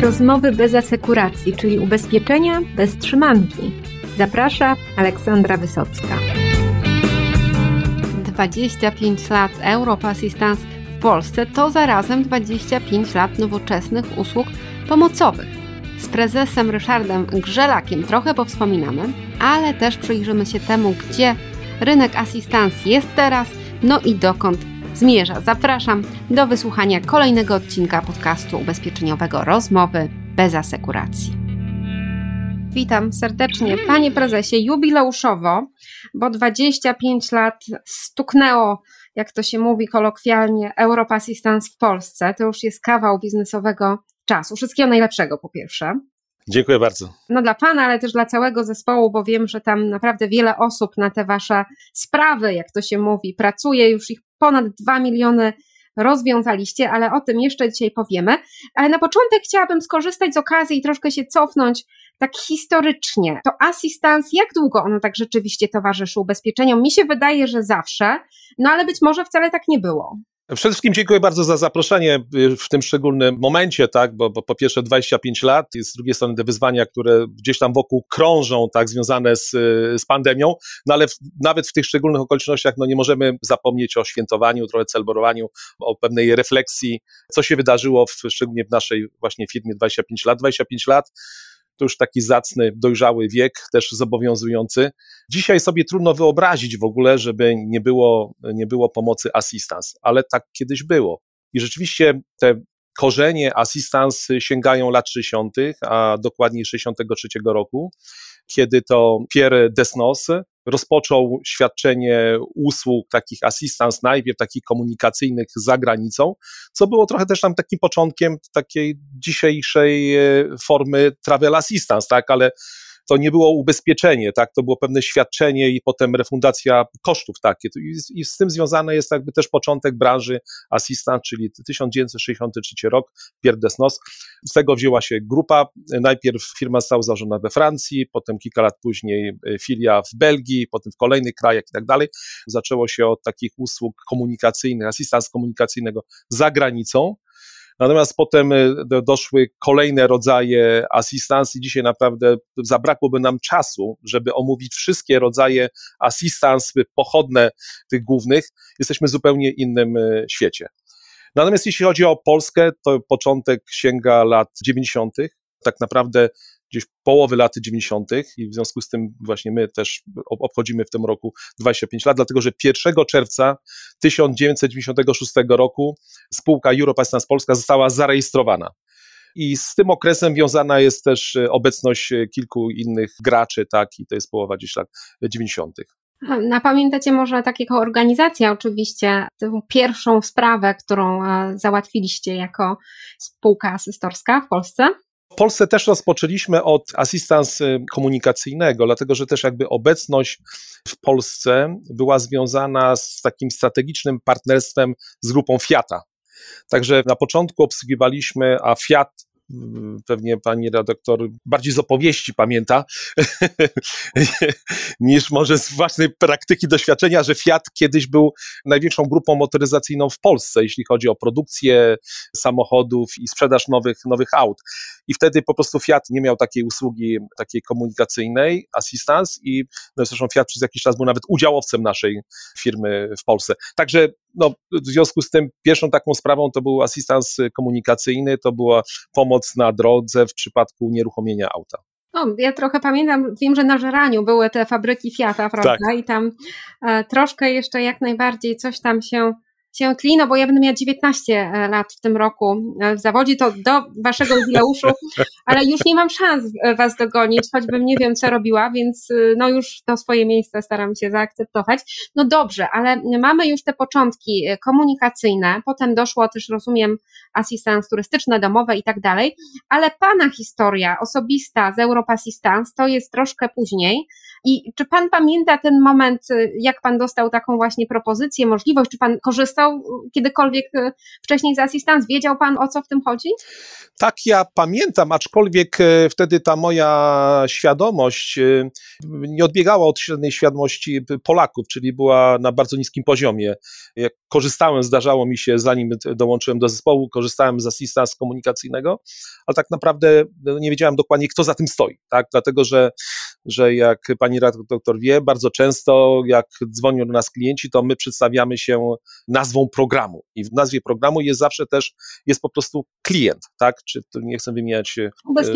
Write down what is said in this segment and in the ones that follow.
Rozmowy bez asekuracji, czyli ubezpieczenia bez trzymanki. Zaprasza Aleksandra Wysocka. 25 lat Europa Assistance w Polsce to zarazem 25 lat nowoczesnych usług pomocowych. Z prezesem Ryszardem Grzelakiem trochę powspominamy, ale też przyjrzymy się temu, gdzie rynek assistance jest teraz, no i dokąd zmierza. Zapraszam do wysłuchania kolejnego odcinka podcastu ubezpieczeniowego Rozmowy bez asekuracji. Witam serdecznie, panie prezesie, jubileuszowo, bo 25 lat stuknęło, jak to się mówi kolokwialnie, Europa Assistance w Polsce. To już jest kawał biznesowego czasu. Wszystkiego najlepszego po pierwsze. Dziękuję bardzo. No dla Pana, ale też dla całego zespołu, bo wiem, że tam naprawdę wiele osób na te Wasze sprawy, jak to się mówi, pracuje, już ich ponad 2 miliony rozwiązaliście, ale o tym jeszcze dzisiaj powiemy. Ale na początek chciałabym skorzystać z okazji i troszkę się cofnąć tak historycznie. To assistance, jak długo ono tak rzeczywiście towarzyszy ubezpieczeniom? Mi się wydaje, że zawsze, no ale być może wcale tak nie było. Przede wszystkim dziękuję bardzo za zaproszenie w tym szczególnym momencie, tak, bo, bo po pierwsze 25 lat i z drugiej strony te wyzwania, które gdzieś tam wokół krążą, tak, związane z, z pandemią, no ale w, nawet w tych szczególnych okolicznościach, no nie możemy zapomnieć o świętowaniu, trochę celebrowaniu, o pewnej refleksji, co się wydarzyło w, szczególnie w naszej właśnie firmie 25 lat. 25 lat to już taki zacny, dojrzały wiek, też zobowiązujący. Dzisiaj sobie trudno wyobrazić w ogóle, żeby nie było, nie było pomocy assistance, ale tak kiedyś było. I rzeczywiście te korzenie assistance sięgają lat 60., a dokładniej 63 roku, kiedy to Pierre Desnos rozpoczął świadczenie usług takich assistance, najpierw takich komunikacyjnych za granicą, co było trochę też tam takim początkiem takiej dzisiejszej e, formy travel assistance, tak, ale to nie było ubezpieczenie, tak, to było pewne świadczenie i potem refundacja kosztów takie. I, z tym związane jest jakby też początek branży assistant, czyli 1963 rok, Pierre. Z tego wzięła się grupa. Najpierw firma została założona we Francji, potem kilka lat później e, filia w Belgii, potem w kolejnych krajach i tak dalej. Zaczęło się od takich usług komunikacyjnych, asystans komunikacyjnego za granicą. Natomiast potem y, doszły kolejne rodzaje assistance i dzisiaj naprawdę zabrakłoby nam czasu, żeby omówić wszystkie rodzaje assistance pochodne tych głównych. Jesteśmy w zupełnie innym y, świecie. Natomiast jeśli chodzi o Polskę, to początek sięga lat 90. Tak naprawdę gdzieś połowy lat 90. i w związku z tym właśnie my też obchodzimy w tym roku 25 lat, dlatego że 1 czerwca 1996 roku spółka Europe Assistance Polska została zarejestrowana. I z tym okresem wiązana jest też e, obecność e, kilku innych graczy, tak, i to jest połowa gdzieś lat 90. A pamiętacie może tak jako organizacja oczywiście tę pierwszą sprawę, którą e, załatwiliście jako spółka asystorska w Polsce? W Polsce też rozpoczęliśmy od asystans komunikacyjnego, dlatego że też jakby obecność w Polsce była związana z takim strategicznym partnerstwem z grupą Fiata. Także na początku obsługiwaliśmy, a Fiat pewnie pani redaktor bardziej z opowieści pamięta, niż może z własnej praktyki, doświadczenia, że Fiat kiedyś był największą grupą motoryzacyjną w Polsce, jeśli chodzi o produkcję samochodów i sprzedaż nowych, nowych aut. I wtedy po prostu Fiat nie miał takiej usługi, takiej komunikacyjnej, assistance i no zresztą Fiat przez jakiś czas był nawet udziałowcem naszej firmy w Polsce. Także no, w związku z tym pierwszą taką sprawą to był asystans komunikacyjny, to była pomoc na drodze w przypadku nieruchomienia auta. No, ja trochę pamiętam, wiem, że na Żeraniu były te fabryki Fiata, prawda? Tak. I tam e, troszkę jeszcze jak najbardziej coś tam się się tlino, bo ja będę miała 19 e, lat w tym roku e, w zawodzie, to do waszego jubileuszu, ale już nie mam szans e, was dogonić, choćbym nie wiem, co robiła, więc no już to swoje miejsce staram się zaakceptować. No dobrze, ale mamy już te początki komunikacyjne, potem doszło też, rozumiem, asystans turystyczne, domowe i tak dalej, ale pana historia osobista z Europa Assistance to jest troszkę później. I czy pan pamięta ten moment, jak pan dostał taką właśnie propozycję, możliwość, czy pan korzystał korzystał kiedykolwiek e, wcześniej z Assistance? Wiedział Pan, o co w tym chodzi? Tak, ja pamiętam, aczkolwiek e, wtedy ta moja świadomość nie odbiegała od średniej świadomości Polaków, czyli była na bardzo niskim poziomie. Jak korzystałem, zdarzało mi się, zanim dołączyłem do zespołu, korzystałem z assistance komunikacyjnego, ale tak naprawdę no, nie wiedziałem dokładnie, kto za tym stoi, tak? Dlatego, że, że jak pani doktor wie, bardzo często jak dzwonią do nas klienci, to my przedstawiamy się nazwą programu i w nazwie programu jest zawsze też, jest po prostu klient, tak? Czy nie chcę wymieniać e,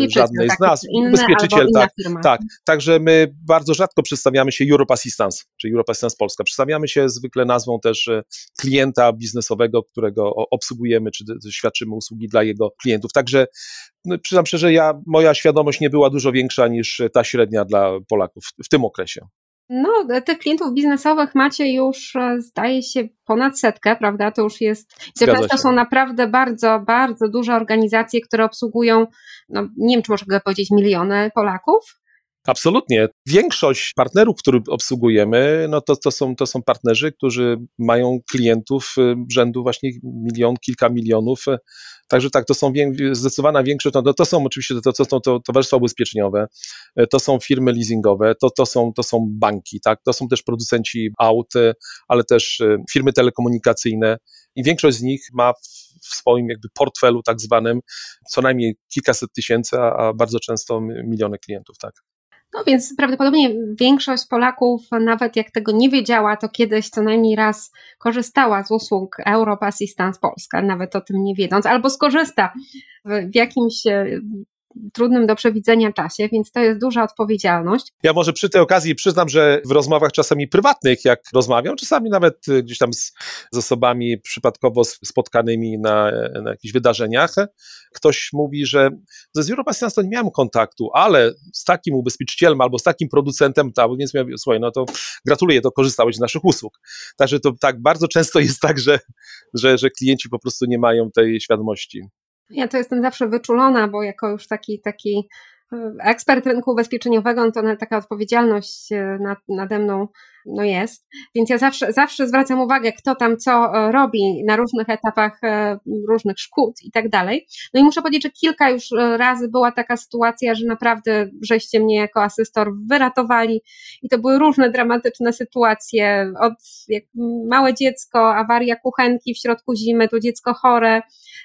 żadnej tak, z nazw. Ubezpieczyciel, tak, tak. Także my bardzo rzadko przedstawiamy się Europe Assistance, czy Europe Assistance Polska. Przedstawiamy się zwykle nazwą też e, klienta biznesowego, którego obsługujemy, czy świadczymy usługi dla jego klientów. Także no, przyznam szczerze, ja, moja świadomość nie była dużo większa niż ta średnia dla Polaków w tym okresie. No, tych klientów biznesowych macie już, e, zdaje się, ponad setkę, prawda? To już jest. To są naprawdę bardzo, bardzo duże organizacje, które obsługują, no nie wiem, czy można powiedzieć, miliony Polaków. Absolutnie. Większość partnerów, których obsługujemy, no to, to, są, to są partnerzy, którzy mają klientów y, rzędu właśnie milion, kilka milionów. Także tak, to są zdecydowana większość, no to są oczywiście to, to, to, to towarzystwa ubezpieczeniowe, to są firmy leasingowe, to, to, są, to są banki, tak, to są też producenci aut, ale też y, firmy telekomunikacyjne i większość z nich ma w swoim jakby portfelu tak zwanym co najmniej kilkaset tysięcy, a bardzo często miliony klientów, tak. No więc prawdopodobnie większość Polaków, nawet jak tego nie wiedziała, to kiedyś co najmniej raz korzystała z usług Europe Assistance Polska, nawet o tym nie wiedząc, albo skorzysta w jakimś trudnym do przewidzenia czasie, więc to jest duża odpowiedzialność. Ja może przy tej okazji przyznam, że w rozmowach czasami prywatnych, jak rozmawiam, czasami nawet y, gdzieś tam z, z osobami przypadkowo spotkanymi na, na jakichś wydarzeniach, ktoś mówi, że ze Zero to nie miałem kontaktu, ale z takim ubezpieczycielem albo z takim producentem, tak, więc mówię, słuchaj, no to gratuluję, to korzystałeś z naszych usług. Także to tak bardzo często jest tak, że, że, że klienci po prostu nie mają tej świadomości. Ja to jestem zawsze wyczulona, bo jako już taki, taki e, ekspert rynku ubezpieczeniowego, no to taka odpowiedzialność e, nad, nade mną no jest. Więc ja zawsze, zawsze zwracam uwagę, kto tam co e, robi na różnych etapach różnych szkód i tak dalej. No i muszę powiedzieć, że kilka już razy była taka sytuacja, że naprawdę żeście mnie jako asystor wyratowali i to były różne dramatyczne sytuacje, od jak małe dziecko, awaria kuchenki w środku zimy, to dziecko chore,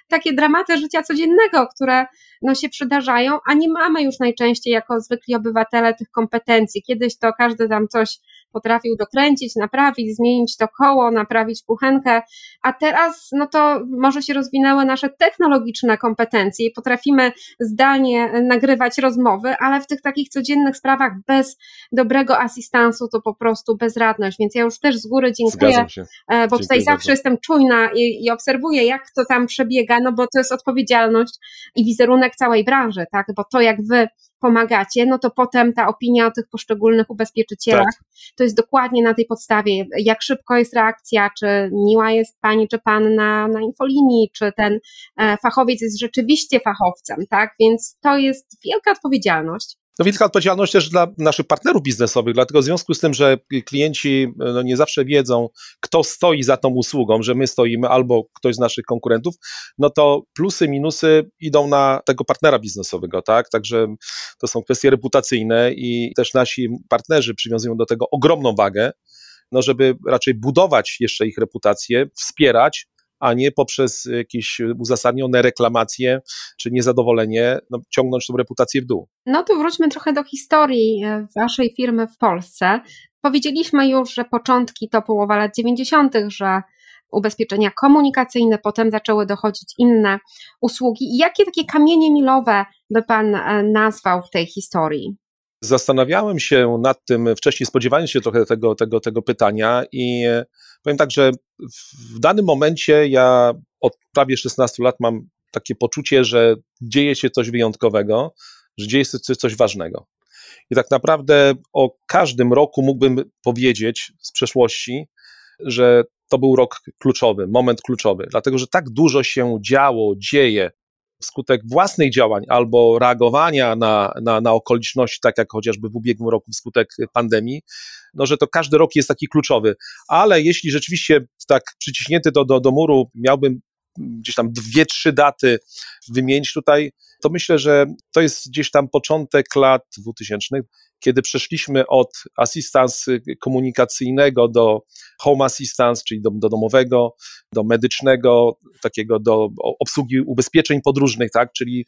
takie dramaty życia codziennego, które no, się przydarzają, a nie mamy już najczęściej jako zwykli obywatele tych kompetencji. Kiedyś to każdy tam coś potrafił dokręcić, naprawić, zmienić to koło, naprawić kuchenkę, a teraz no to może się rozwinęły nasze technologiczne kompetencje i potrafimy zdalnie nagrywać rozmowy, ale w tych takich codziennych sprawach bez dobrego asystansu to po prostu bezradność, więc ja już też z góry dziękuję, e, bo tutaj zawsze jestem czujna i, i obserwuję jak to tam przebiega, no bo to jest odpowiedzialność i wizerunek całej branży, tak, bo to jak wy pomagacie, no to potem ta opinia o tych poszczególnych ubezpieczycielach tak. to jest dokładnie na tej podstawie, jak szybko jest reakcja, czy miła jest pani czy pan na, na infolinii, czy ten e, fachowiec jest rzeczywiście fachowcem, tak? Więc to jest wielka odpowiedzialność. No wielka odpowiedzialność też dla naszych partnerów biznesowych, dlatego w związku z tym, że klienci no, nie zawsze wiedzą, kto stoi za tą usługą, że my stoimy albo ktoś z naszych konkurentów, no to plusy, minusy idą na tego partnera biznesowego, tak? Także to są kwestie reputacyjne i też nasi partnerzy przywiązują do tego ogromną wagę, no żeby raczej budować jeszcze ich reputację, wspierać, a nie poprzez jakieś uzasadnione reklamacje czy niezadowolenie no, ciągnąć tą reputację w dół. No to wróćmy trochę do historii e, waszej firmy w Polsce. Powiedzieliśmy już, że początki to połowa lat 90., że ubezpieczenia komunikacyjne, potem zaczęły dochodzić inne usługi. Jakie takie kamienie milowe by Pan e, nazwał w tej historii? Zastanawiałem się nad tym, wcześniej spodziewałem się trochę tego, tego, tego pytania i e, powiem tak, że w danym momencie ja od prawie 16 lat mam takie poczucie, że dzieje się coś wyjątkowego, że dzieje się coś ważnego. I tak naprawdę o każdym roku mógłbym powiedzieć z przeszłości, że to był rok kluczowy, moment kluczowy, dlatego że tak dużo się działo, dzieje wskutek własnych działań albo reagowania na, na, na okoliczności, tak jak chociażby w ubiegłym roku wskutek pandemii, no, że to każdy rok jest taki kluczowy. Ale jeśli rzeczywiście tak przyciśnięty do, do, do muru miałbym gdzieś tam dwie, trzy daty wymienić tutaj, to myślę, że to jest gdzieś tam początek lat 2000 kiedy przeszliśmy od assistance komunikacyjnego do home assistance, czyli do, do domowego, do medycznego, takiego do obsługi ubezpieczeń podróżnych, tak, czyli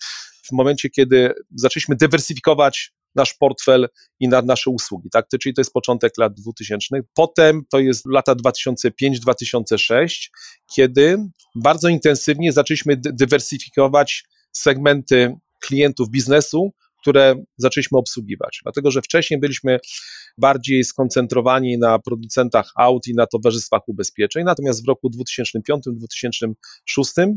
w momencie, kiedy zaczęliśmy dywersyfikować nasz portfel i na nasze usługi, tak? Czyli to jest początek lat 2000. Potem to jest lata 2005-2006, kiedy bardzo intensywnie zaczęliśmy dywersyfikować segmenty klientów biznesu, które zaczęliśmy obsługiwać. Dlatego, że wcześniej byliśmy bardziej skoncentrowani na producentach aut i na towarzystwach ubezpieczeń, natomiast w roku 2005-2006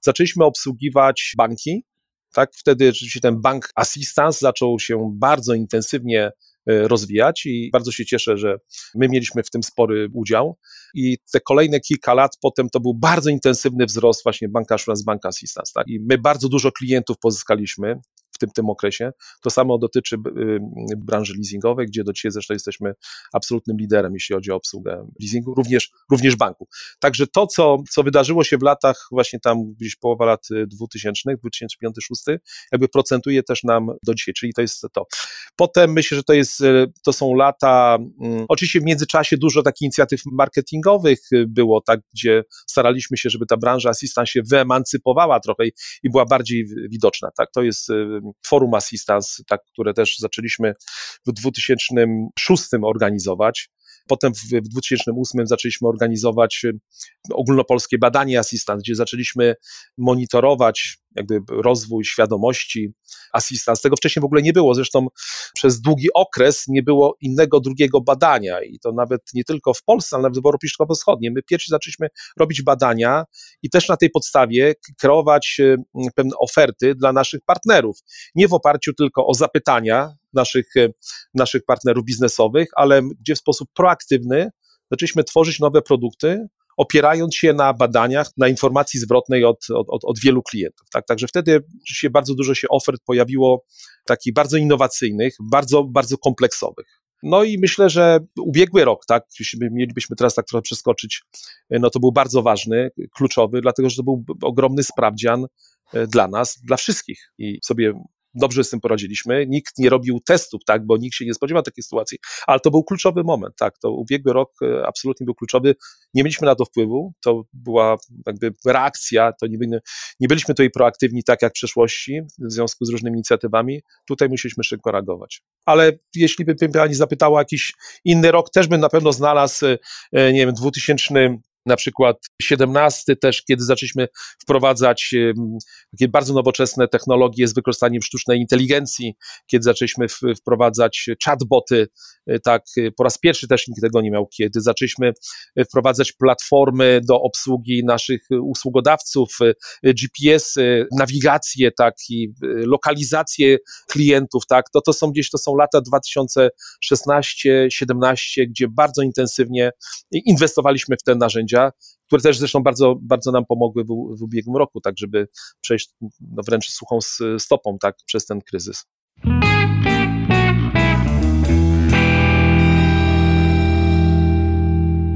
zaczęliśmy obsługiwać banki. Tak, wtedy rzeczywiście ten bank assistance zaczął się bardzo intensywnie e, rozwijać i bardzo się cieszę, że my mieliśmy w tym spory udział i te kolejne kilka lat potem to był bardzo intensywny wzrost właśnie banka Assurance Bank Assistance. Tak? I my bardzo dużo klientów pozyskaliśmy, w tym, tym okresie. To samo dotyczy y, branży leasingowej, gdzie do dzisiaj zresztą jesteśmy absolutnym liderem, jeśli chodzi o obsługę leasingu, również, również banku. Także to, co, co wydarzyło się w latach właśnie tam gdzieś połowa lat 2000, 2005-2006, jakby procentuje też nam do dzisiaj, czyli to jest to. Potem myślę, że to jest, y, to są lata, mm, oczywiście w międzyczasie dużo takich inicjatyw marketingowych y, było, tak, gdzie staraliśmy się, żeby ta branża assistant się wyemancypowała trochę i była bardziej widoczna, tak, to jest Forum Assistance, tak, które też zaczęliśmy w 2006 organizować. Potem w, w 2008 zaczęliśmy organizować ogólnopolskie badanie Assistance, gdzie zaczęliśmy monitorować jakby rozwój świadomości assistance. Tego wcześniej w ogóle nie było. Zresztą przez długi okres nie było innego drugiego badania i to nawet nie tylko w Polsce, ale nawet w Europie Środkowo-Wschodniej. My pierwsi zaczęliśmy robić badania i też na tej podstawie kreować y, pewne oferty dla naszych partnerów. Nie w oparciu tylko o zapytania naszych, y, naszych partnerów biznesowych, ale gdzie w sposób proaktywny zaczęliśmy tworzyć nowe produkty, opierając się na badaniach, na informacji zwrotnej od, od, od wielu klientów. Tak? Także wtedy się bardzo dużo się ofert pojawiło takich bardzo innowacyjnych, bardzo, bardzo kompleksowych. No i myślę, że ubiegły rok, tak, jeśli mielibyśmy teraz tak trochę przeskoczyć, no to był bardzo ważny, kluczowy, dlatego że to był ogromny sprawdzian e, dla nas, dla wszystkich. I sobie dobrze z tym poradziliśmy. Nikt nie robił testów, tak, bo nikt się nie spodziewał takiej sytuacji, ale to był kluczowy moment, tak. To ubiegły rok e, absolutnie był kluczowy. Nie mieliśmy na to wpływu, to była jakby reakcja, to nie, nie byliśmy tutaj proaktywni tak jak w przeszłości w związku z różnymi inicjatywami. Tutaj musieliśmy szybko reagować. Ale jeśli by pani zapytała jakiś inny rok, też bym na pewno znalazł, e, nie wiem, 2000 na przykład 17 też, kiedy zaczęliśmy wprowadzać takie bardzo nowoczesne technologie z wykorzystaniem sztucznej inteligencji, kiedy zaczęliśmy wprowadzać chatboty, e, tak, e, po raz pierwszy też nikt tego nie miał, kiedy zaczęliśmy e, wprowadzać platformy do obsługi naszych usługodawców, GPS, nawigację, tak, i lokalizację klientów, tak, to to są gdzieś, to są lata 2016-17, gdzie bardzo intensywnie inwestowaliśmy w te narzędzia, które też zresztą bardzo, bardzo nam pomogły w, w ubiegłym roku, tak żeby przejść no, wręcz suchą stopą tak, przez ten kryzys.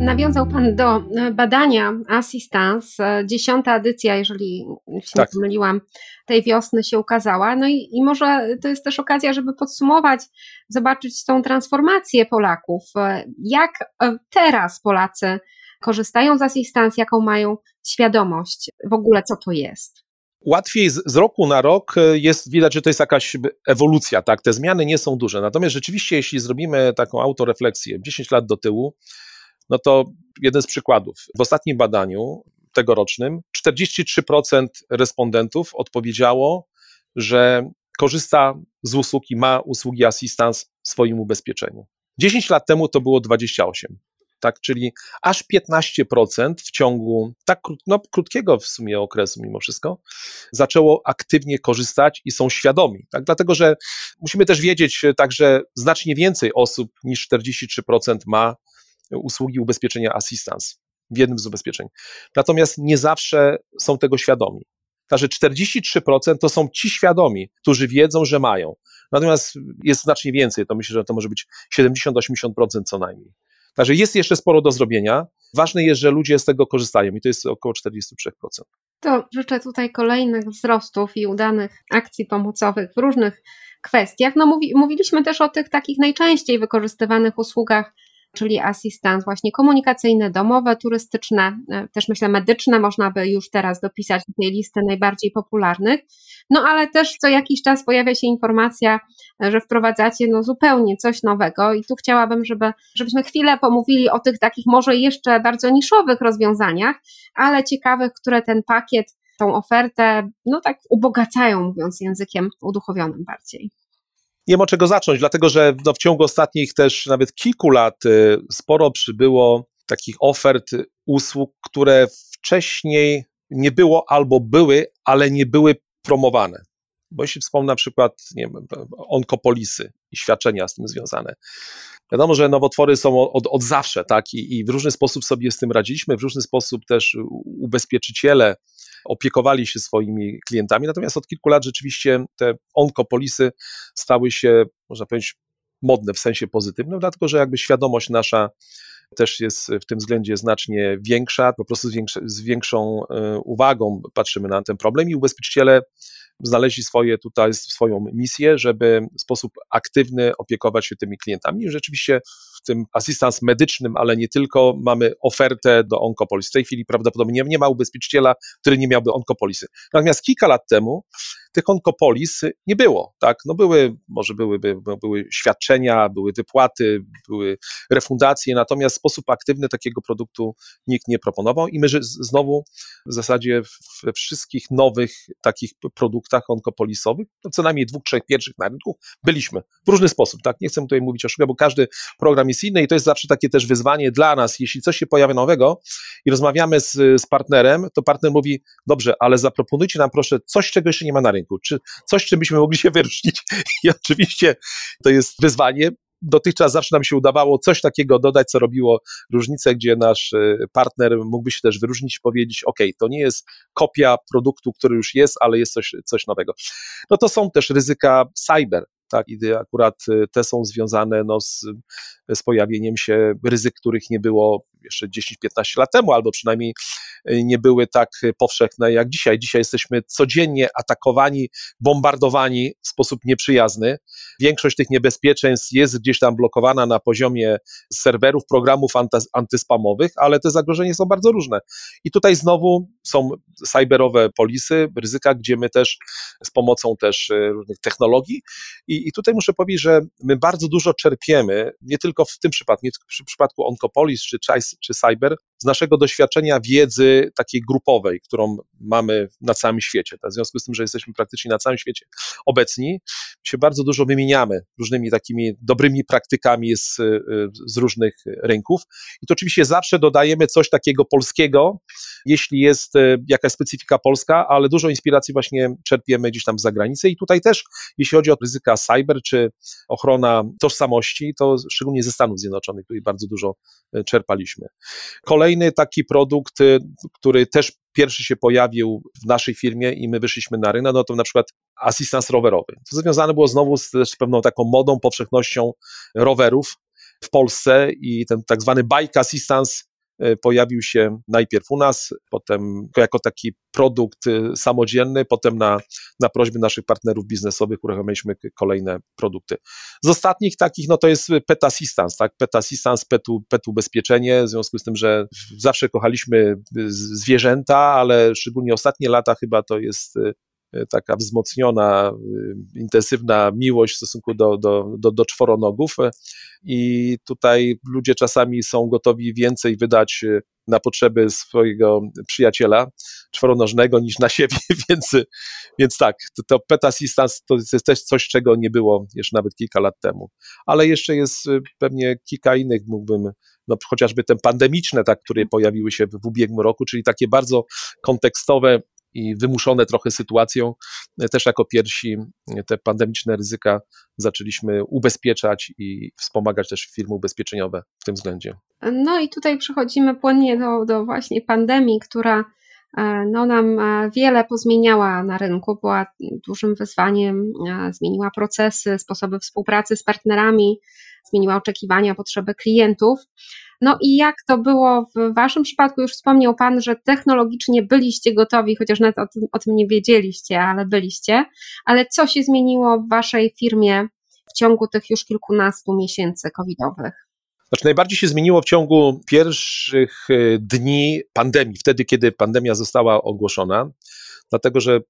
Nawiązał Pan do e, badania Assistance. E, dziesiąta edycja, jeżeli się tak. nie pomyliłam, tej wiosny się ukazała. No i, i może to jest też okazja, żeby podsumować, zobaczyć tą transformację Polaków. E, jak teraz Polacy korzystają z asystancji, jaką mają świadomość w ogóle, co to jest. Łatwiej z, z, roku na rok e, jest widać, że to jest jakaś ewolucja, tak? Te zmiany nie są duże. Natomiast rzeczywiście, jeśli zrobimy taką autorefleksję 10 lat do tyłu, no to jeden z przykładów. W ostatnim badaniu tegorocznym 43% respondentów odpowiedziało, że korzysta z usług i ma usługi assistance w swoim ubezpieczeniu. 10 lat temu to było 28 tak, czyli aż 15% w ciągu tak no, krótkiego w sumie okresu mimo wszystko zaczęło aktywnie korzystać i są świadomi, tak, dlatego że musimy też wiedzieć e, także znacznie więcej osób niż 43% ma usługi ubezpieczenia assistance w jednym z ubezpieczeń. Natomiast nie zawsze są tego świadomi. Także 43% to są ci świadomi, którzy wiedzą, że mają. Natomiast jest znacznie więcej, to myślę, że to może być 70-80% co najmniej. Także jest jeszcze sporo do zrobienia. Ważne jest, że ludzie z tego korzystają i to jest około 43%. To życzę tutaj kolejnych wzrostów i udanych akcji pomocowych w różnych kwestiach. No, mówi, mówiliśmy też o tych takich najczęściej wykorzystywanych usługach czyli asystent właśnie komunikacyjne, domowe, turystyczne, e, też myślę medyczne, można by już teraz dopisać do tej listy najbardziej popularnych. No ale też co jakiś czas pojawia się informacja, e, że wprowadzacie no zupełnie coś nowego i tu chciałabym, żeby, żebyśmy chwilę pomówili o tych takich może jeszcze bardzo niszowych rozwiązaniach, ale ciekawych, które ten pakiet tą ofertę, no tak ubogacają, mówiąc językiem uduchowionym bardziej nie ma czego zacząć, dlatego że no, w ciągu ostatnich też nawet kilku lat y, sporo przybyło takich ofert usług, które wcześniej nie było albo były, ale nie były promowane. Bo jeśli wspomnę na przykład, nie wiem, onkopolisy i świadczenia z tym związane. Wiadomo, że nowotwory są od, od zawsze, tak, I, i w różny sposób sobie z tym radziliśmy, w różny sposób też ubezpieczyciele opiekowali się swoimi klientami. Natomiast od kilku lat rzeczywiście te onkopolisy stały się, można powiedzieć, modne w sensie pozytywnym, dlatego że jakby świadomość nasza też jest w tym względzie znacznie większa, po prostu z, większą e, uwagą patrzymy na ten problem i ubezpieczyciele znaleźli swoje tutaj swoją misję, żeby w sposób aktywny opiekować się tymi klientami. I rzeczywiście w tym asystans medycznym, ale nie tylko, mamy ofertę do Onkopolis. W tej chwili prawdopodobnie nie ma ubezpieczyciela, który nie miałby Onkopolisy. Natomiast kilka lat temu tych onkopolis nie było, tak? No były, może byłyby, były świadczenia, były wypłaty, były refundacje, natomiast sposób aktywny takiego produktu nikt nie proponował i my znowu w zasadzie we wszystkich nowych takich produktach onkopolisowych, no co najmniej dwóch, trzech pierwszych na rynku byliśmy w różny sposób, tak? Nie chcę tutaj mówić o szukach, bo każdy program jest inny i to jest zawsze takie też wyzwanie dla nas, jeśli coś się pojawia nowego i rozmawiamy z, z partnerem, to partner mówi, dobrze, ale zaproponujcie nam proszę coś, czego jeszcze nie ma na rynku czy coś, czym byśmy mogli się wyróżnić. I oczywiście to jest wyzwanie. Dotychczas zawsze nam się udawało coś takiego dodać, co robiło różnicę, gdzie nasz e, partner mógłby się też wyróżnić i powiedzieć: OK, to nie jest kopia produktu, który już jest, ale jest coś, coś nowego. No to są też ryzyka cyber, tak, i akurat e, te są związane no, z, z pojawieniem się ryzyk, których nie było jeszcze 10-15 lat temu, albo przynajmniej y, nie były tak powszechne jak dzisiaj. Dzisiaj jesteśmy codziennie atakowani, bombardowani w sposób nieprzyjazny. Większość tych niebezpieczeństw jest gdzieś tam blokowana na poziomie serwerów, programów antyspamowych, ale te zagrożenia są bardzo różne. I tutaj znowu są cyberowe polisy, ryzyka, gdzie my też z pomocą też y, różnych technologii i, i tutaj muszę powiedzieć, że my bardzo dużo czerpiemy, nie tylko w tym przypadku, nie tylko w przypadku Oncopolis czy czy cyber, z naszego doświadczenia wiedzy takiej grupowej, którą mamy na całym świecie. W związku z tym, że jesteśmy praktycznie na całym świecie obecni, się bardzo dużo wymieniamy różnymi takimi dobrymi praktykami z, z różnych rynków. I to oczywiście zawsze dodajemy coś takiego polskiego, jeśli jest e, jakaś specyfika polska, ale dużo inspiracji właśnie czerpiemy gdzieś tam z zagranicy. I tutaj też, jeśli chodzi o ryzyka cyber czy ochrona tożsamości, to szczególnie ze Stanów Zjednoczonych, tutaj bardzo dużo e, czerpaliśmy. Kolejny taki produkt, y, który też pierwszy się pojawił w naszej firmie i my wyszliśmy na rynek, no to na przykład asystans rowerowy. To związane było znowu z też pewną taką modą, powszechnością rowerów w Polsce i ten tak zwany bike assistance pojawił się najpierw u nas, potem jako taki produkt e, samodzielny, potem na, na prośby naszych partnerów biznesowych uruchomiliśmy kolejne produkty. Z ostatnich takich, no to jest Pet Assistance, tak? Pet Assistance, petu, pet ubezpieczenie, w związku z tym, że zawsze kochaliśmy zwierzęta, ale szczególnie ostatnie lata chyba to jest e, E, taka wzmocniona, e, intensywna miłość w stosunku do, do, do, do czworonogów e, i tutaj ludzie czasami są gotowi więcej wydać na potrzeby swojego przyjaciela czworonożnego niż na siebie, więc, więc tak, to, to Pet Assistance to jest też coś, czego nie było jeszcze nawet kilka lat temu. Ale jeszcze jest pewnie kilka innych, mógłbym, no chociażby te pandemiczne, tak, które pojawiły się w, w ubiegłym roku, czyli takie bardzo kontekstowe, i wymuszone trochę sytuacją, też jako pierwsi te pandemiczne ryzyka zaczęliśmy ubezpieczać i wspomagać też firmy ubezpieczeniowe w tym względzie. No i tutaj przechodzimy płynnie do, do właśnie pandemii, która no, nam wiele pozmieniała na rynku, była dużym wyzwaniem, zmieniła procesy, sposoby współpracy z partnerami, zmieniła oczekiwania, potrzeby klientów. No i jak to było w Waszym przypadku? Już wspomniał Pan, że technologicznie byliście gotowi, chociaż nawet o tym, o tym nie wiedzieliście, ale byliście. Ale co się zmieniło w Waszej firmie w ciągu tych już kilkunastu miesięcy covidowych? Znaczy, najbardziej się zmieniło w ciągu pierwszych e, dni pandemii, wtedy, kiedy pandemia została ogłoszona, dlatego że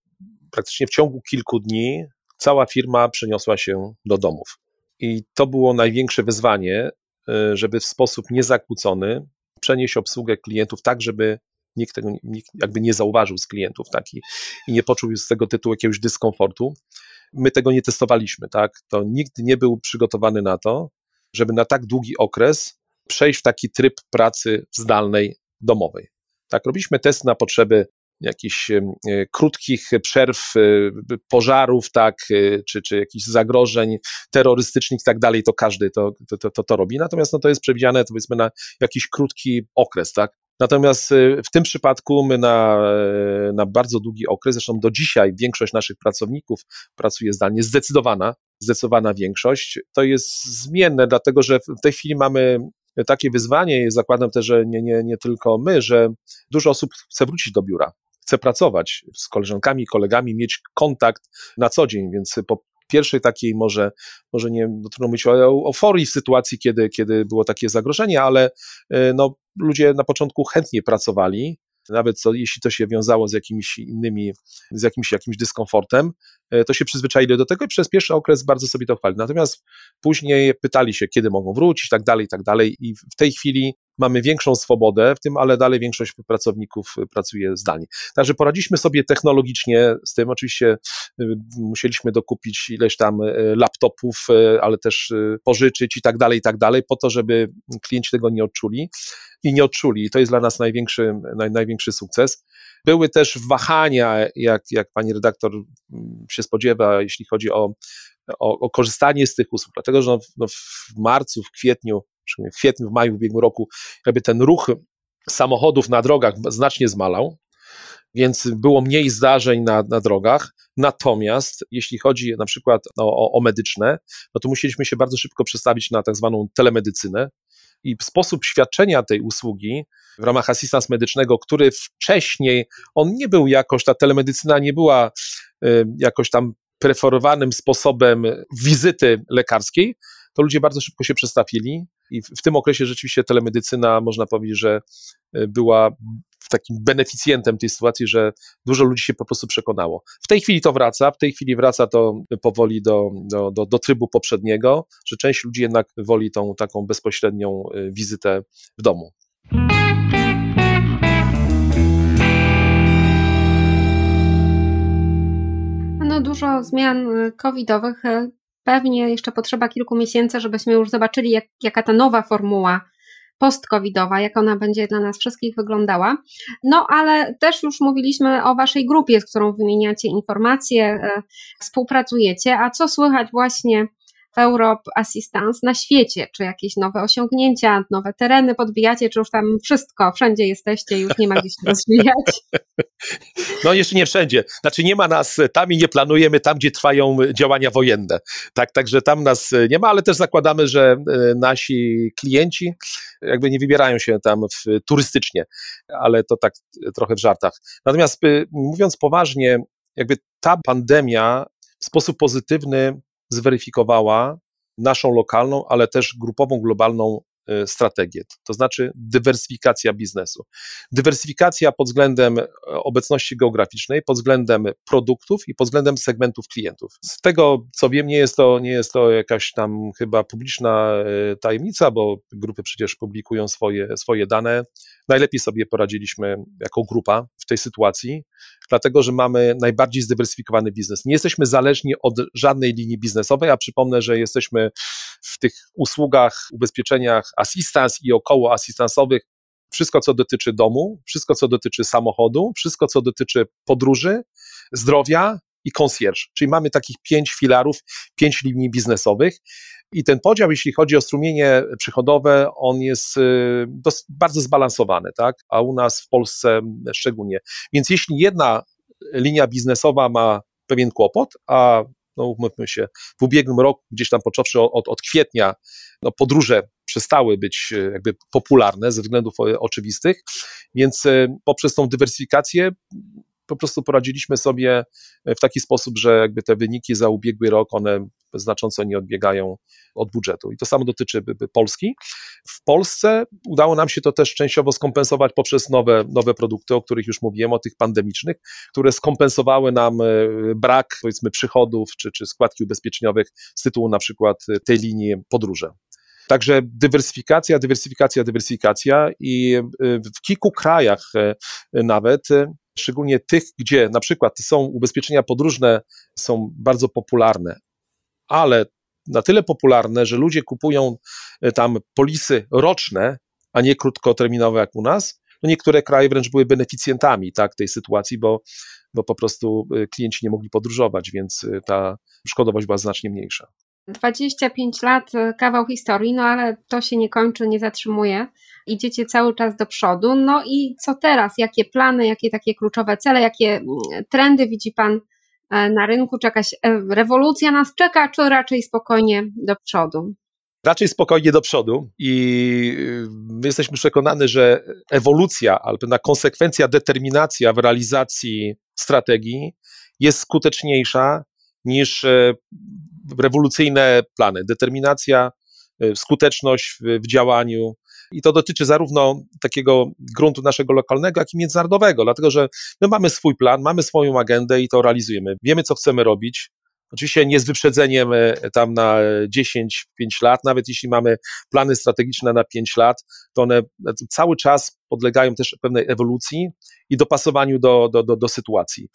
praktycznie w ciągu kilku dni cała firma przeniosła się do domów. I to było największe wyzwanie, e, żeby w sposób niezakłócony przenieść obsługę klientów tak, żeby nikt tego nikt jakby nie zauważył z klientów tak, i, i nie poczuł z tego tytułu jakiegoś dyskomfortu. My tego nie testowaliśmy, tak? To nikt nie był przygotowany na to, żeby na tak długi okres przejść w taki tryb pracy zdalnej domowej. Tak, robiliśmy test na potrzeby jakichś e, krótkich przerw, e, pożarów, tak, e, czy, czy jakichś zagrożeń terrorystycznych i tak dalej, to każdy to, to, to, to robi. Natomiast no, to jest przewidziane, powiedzmy, na jakiś krótki okres, tak. Natomiast w tym przypadku my na, na bardzo długi okres, zresztą do dzisiaj większość naszych pracowników pracuje zdalnie, zdecydowana, zdecydowana większość. To jest zmienne, dlatego że w tej chwili mamy takie wyzwanie zakładam też, że nie, nie, nie tylko my, że dużo osób chce wrócić do biura, chce pracować z koleżankami, kolegami, mieć kontakt na co dzień, więc po pierwszej takiej może, może nie no trudno mówić o euforii sytuacji, kiedy, kiedy było takie zagrożenie, ale e, no, ludzie na początku chętnie pracowali, nawet to, jeśli to się wiązało z jakimiś innymi, z jakimś, jakimś dyskomfortem, e, to się przyzwyczaili do tego i przez pierwszy okres bardzo sobie to chwali. Natomiast później pytali się, kiedy mogą wrócić, tak dalej, tak dalej. I w tej chwili mamy większą swobodę w tym, ale dalej większość pracowników pracuje zdalnie. Także poradziliśmy sobie technologicznie z tym. Oczywiście y, musieliśmy dokupić ileś tam y, laptopów, y, ale też pożyczyć i tak dalej, i tak dalej, po to, żeby klienci tego nie odczuli i nie odczuli. I to jest dla nas największy, naj, największy sukces. Były też wahania, jak, jak pani redaktor mm, się spodziewa, jeśli chodzi o, o, o korzystanie z tych usług, dlatego że no, no w marcu, w kwietniu w kwietniu, w maju ubiegłego roku, jakby ten ruch samochodów na drogach znacznie zmalał, więc było mniej zdarzeń na, na drogach. Natomiast jeśli chodzi na przykład o, o, medyczne, no to musieliśmy się bardzo szybko przestawić na tak zwaną telemedycynę. I sposób świadczenia tej usługi w ramach asystans medycznego, który wcześniej, on nie był jakoś, ta telemedycyna nie była y, jakoś tam preferowanym sposobem wizyty lekarskiej, to ludzie bardzo szybko się przestawili i w, tym okresie rzeczywiście telemedycyna, można powiedzieć, że e, była takim beneficjentem tej sytuacji, że dużo ludzi się po prostu przekonało. W tej chwili to wraca, w tej chwili wraca to powoli do, do, do, do trybu poprzedniego, że część ludzi jednak woli tą taką bezpośrednią e, wizytę w domu. No, dużo zmian e, covidowych pewnie jeszcze potrzeba kilku miesięcy, żebyśmy już zobaczyli, jak, jaka ta nowa formuła post-covidowa, jak ona będzie dla nas wszystkich wyglądała. No, ale też już mówiliśmy o Waszej grupie, z którą wymieniacie informacje, e, współpracujecie. A co słychać właśnie Europe Assistance na świecie? Czy jakieś nowe osiągnięcia, nowe tereny podbijacie, czy już tam wszystko, wszędzie jesteście, już nie ma gdzie się rozwijać? No jeszcze nie wszędzie. Znaczy nie ma nas tam i nie planujemy tam, gdzie trwają działania wojenne. Tak, także tam nas nie ma, ale też zakładamy, że e, nasi klienci jakby nie wybierają się tam w, turystycznie, ale to tak trochę w żartach. Natomiast e, mówiąc poważnie, jakby ta pandemia w sposób pozytywny zweryfikowała naszą lokalną, ale też grupową, globalną strategię, to znaczy dywersyfikacja biznesu. Dywersyfikacja pod względem e, obecności geograficznej, pod względem produktów i pod względem segmentów klientów. Z tego, co wiem, nie jest to, nie jest to jakaś tam chyba publiczna e, tajemnica, bo grupy przecież publikują swoje, swoje dane. Najlepiej sobie poradziliśmy jako grupa w tej sytuacji dlatego że mamy najbardziej zdywersyfikowany biznes. Nie jesteśmy zależni od żadnej linii biznesowej, a przypomnę, że jesteśmy w tych usługach, ubezpieczeniach assistance i około asystansowych wszystko, co dotyczy domu, wszystko, co dotyczy samochodu, wszystko, co dotyczy podróży, zdrowia i concierge. Czyli mamy takich pięć filarów, pięć linii biznesowych. I ten podział, jeśli chodzi o strumienie przychodowe, on jest y, bardzo zbalansowany, tak? a u nas w Polsce szczególnie. Więc jeśli jedna linia biznesowa ma pewien kłopot, a no umówmy się, w ubiegłym roku, gdzieś tam począwszy od, od kwietnia, no, podróże przestały być jakby popularne ze względów oczywistych, więc poprzez tą dywersyfikację po prostu poradziliśmy sobie w taki sposób, że jakby te wyniki za ubiegły rok, one znacząco nie odbiegają od budżetu. I to samo dotyczy Polski. W Polsce udało nam się to też częściowo skompensować poprzez nowe, nowe produkty, o których już mówiłem, o tych pandemicznych, które skompensowały nam e, brak powiedzmy przychodów czy, czy składki ubezpieczeniowych z tytułu na przykład tej linii podróże. Także dywersyfikacja, dywersyfikacja, dywersyfikacja i e, w kilku krajach e, nawet szczególnie tych, gdzie na przykład są ubezpieczenia podróżne, są bardzo popularne, ale na tyle popularne, że ludzie kupują tam polisy roczne, a nie krótkoterminowe jak u nas, no niektóre kraje wręcz były beneficjentami tak, tej sytuacji, bo, bo po prostu klienci nie mogli podróżować, więc ta szkodowość była znacznie mniejsza. 25 lat, kawał historii, no ale to się nie kończy, nie zatrzymuje. Idziecie cały czas do przodu. No i co teraz? Jakie plany, jakie takie kluczowe cele, jakie mm, trendy widzi Pan E, na rynku, czy jakaś e, rewolucja nas czeka, czy raczej spokojnie do przodu? Raczej spokojnie do przodu i y, my jesteśmy przekonani, że ewolucja, albo pewna konsekwencja, determinacja w realizacji strategii jest skuteczniejsza niż e, rewolucyjne plany. Determinacja, skuteczność w, w działaniu, i to dotyczy zarówno takiego gruntu naszego lokalnego, jak i międzynarodowego, dlatego że my mamy swój plan, mamy swoją agendę i to realizujemy. Wiemy, co chcemy robić. Oczywiście nie z wyprzedzeniem e, tam na 10-5 lat, nawet jeśli mamy plany strategiczne na 5 lat, to one cały czas podlegają też pewnej ewolucji i dopasowaniu do, do, do, do sytuacji.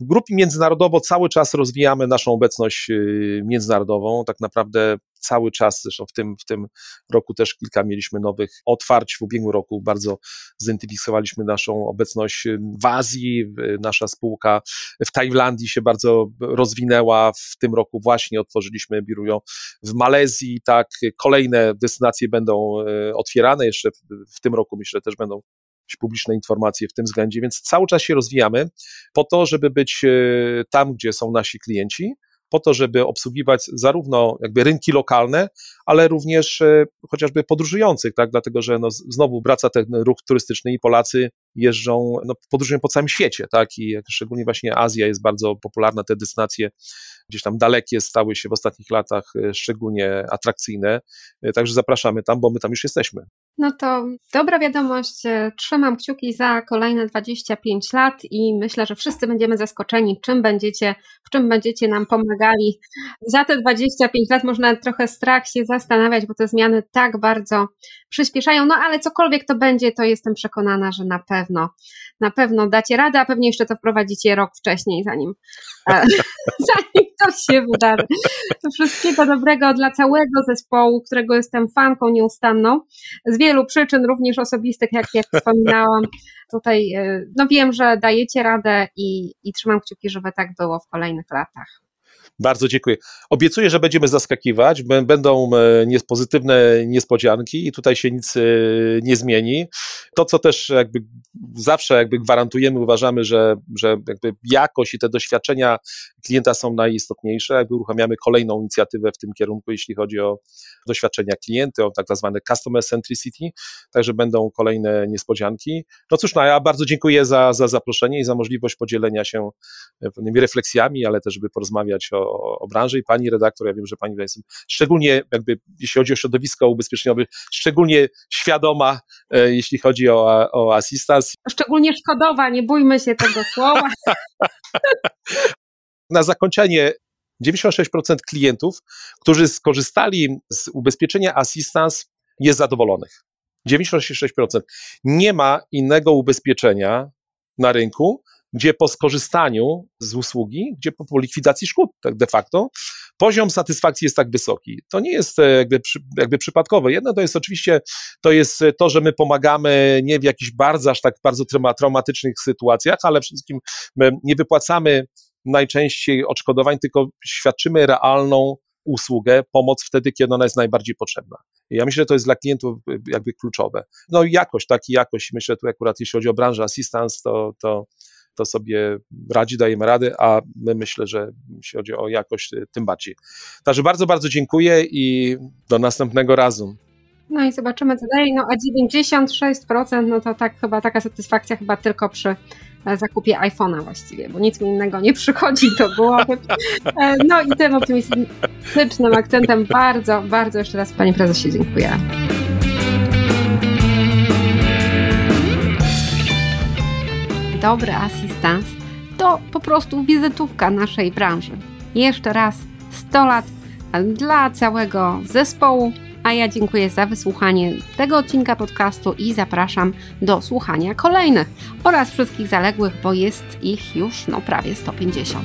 W grupie międzynarodowo cały czas rozwijamy naszą obecność y, międzynarodową. Tak naprawdę cały czas, zresztą w tym, w tym roku też kilka mieliśmy nowych otwarć. W ubiegłym roku bardzo zidentyfikowaliśmy naszą obecność y, w Azji. Nasza spółka w Tajlandii się bardzo rozwinęła. W tym roku właśnie otworzyliśmy biuro w Malezji. Tak, kolejne destynacje będą y, otwierane. Jeszcze w, w tym roku myślę też będą publiczne informacje w tym względzie, więc cały czas się rozwijamy po to, żeby być e, tam, gdzie są nasi klienci, po to, żeby obsługiwać zarówno jakby rynki lokalne, ale również e, chociażby podróżujących, tak? dlatego że no, znowu wraca ten ruch turystyczny i Polacy jeżdżą, no, podróżują po całym świecie, tak? I szczególnie właśnie Azja jest bardzo popularna, te destynacje gdzieś tam dalekie stały się w ostatnich latach e, szczególnie atrakcyjne, także zapraszamy tam, bo my tam już jesteśmy. No to dobra wiadomość. E, trzymam kciuki za kolejne 25 lat i myślę, że wszyscy będziemy zaskoczeni, czym będziecie, w czym będziecie nam pomagali. Za te 25 lat można trochę strach się zastanawiać, bo te zmiany tak bardzo przyspieszają, no ale cokolwiek to będzie, to jestem przekonana, że na pewno, na pewno dacie radę, a pewnie jeszcze to wprowadzicie rok wcześniej, zanim, e, zanim to się wydarzy. To wszystkiego dobrego dla całego zespołu, którego jestem fanką nieustanną. Z wielu przyczyn, również osobistych, jak, jak wspominałam. Tutaj e, no wiem, że dajecie radę i, i trzymam kciuki, żeby tak było w kolejnych latach. Bardzo dziękuję. Obiecuję, że będziemy zaskakiwać, będą e, pozytywne niespodzianki i tutaj się nic e, nie zmieni. To, co też jakby zawsze jakby gwarantujemy, uważamy, że, że jakby jakość i te doświadczenia klienta są najistotniejsze. Jakby uruchamiamy kolejną inicjatywę w tym kierunku, jeśli chodzi o doświadczenia klienty, o tak zwane customer centricity, także będą kolejne niespodzianki. No cóż, no ja bardzo dziękuję za, za zaproszenie i za możliwość podzielenia się pewnymi refleksjami, ale też, żeby porozmawiać o, o, branży i pani redaktor, ja wiem, że pani jest szczególnie jakby, jeśli chodzi o środowisko ubezpieczeniowe, szczególnie świadoma, e, jeśli chodzi o, o assistance. Szczególnie szkodowa, nie bójmy się tego słowa. Na zakończenie 96% klientów, którzy skorzystali z ubezpieczenia assistance jest zadowolonych. 96%. Nie ma innego ubezpieczenia na rynku, gdzie po skorzystaniu z usługi, gdzie po, likwidacji szkód tak de facto, poziom satysfakcji jest tak wysoki. To nie jest e, jakby, jakby przypadkowe. Jedno to jest oczywiście to, jest to, że my pomagamy nie w jakichś bardzo, aż tak bardzo traumatycznych sytuacjach, ale przede wszystkim nie wypłacamy najczęściej odszkodowań, tylko świadczymy realną usługę, pomoc wtedy, kiedy ona jest najbardziej potrzebna. Ja myślę, że to jest dla klientów jakby kluczowe. No i jakość, tak i jakość. Myślę tu akurat, jeśli chodzi o branżę assistance, to, to to sobie radzi, dajemy radę, a my myślę, że jeśli chodzi o jakość, tym bardziej. Także bardzo, bardzo dziękuję i do następnego razu. No i zobaczymy co dalej. No a 96% no to tak chyba taka satysfakcja chyba tylko przy e, zakupie iPhone'a właściwie, bo nic mi innego nie przychodzi do głowy. E, no i tym optymistycznym akcentem bardzo, bardzo jeszcze raz Panie Prezesie dziękuję. Dobry asystans to po prostu wizytówka naszej branży. Jeszcze raz 100 lat dla całego zespołu a ja dziękuję za wysłuchanie tego odcinka podcastu i zapraszam do słuchania kolejnych oraz wszystkich zaległych, bo jest ich już no prawie 150.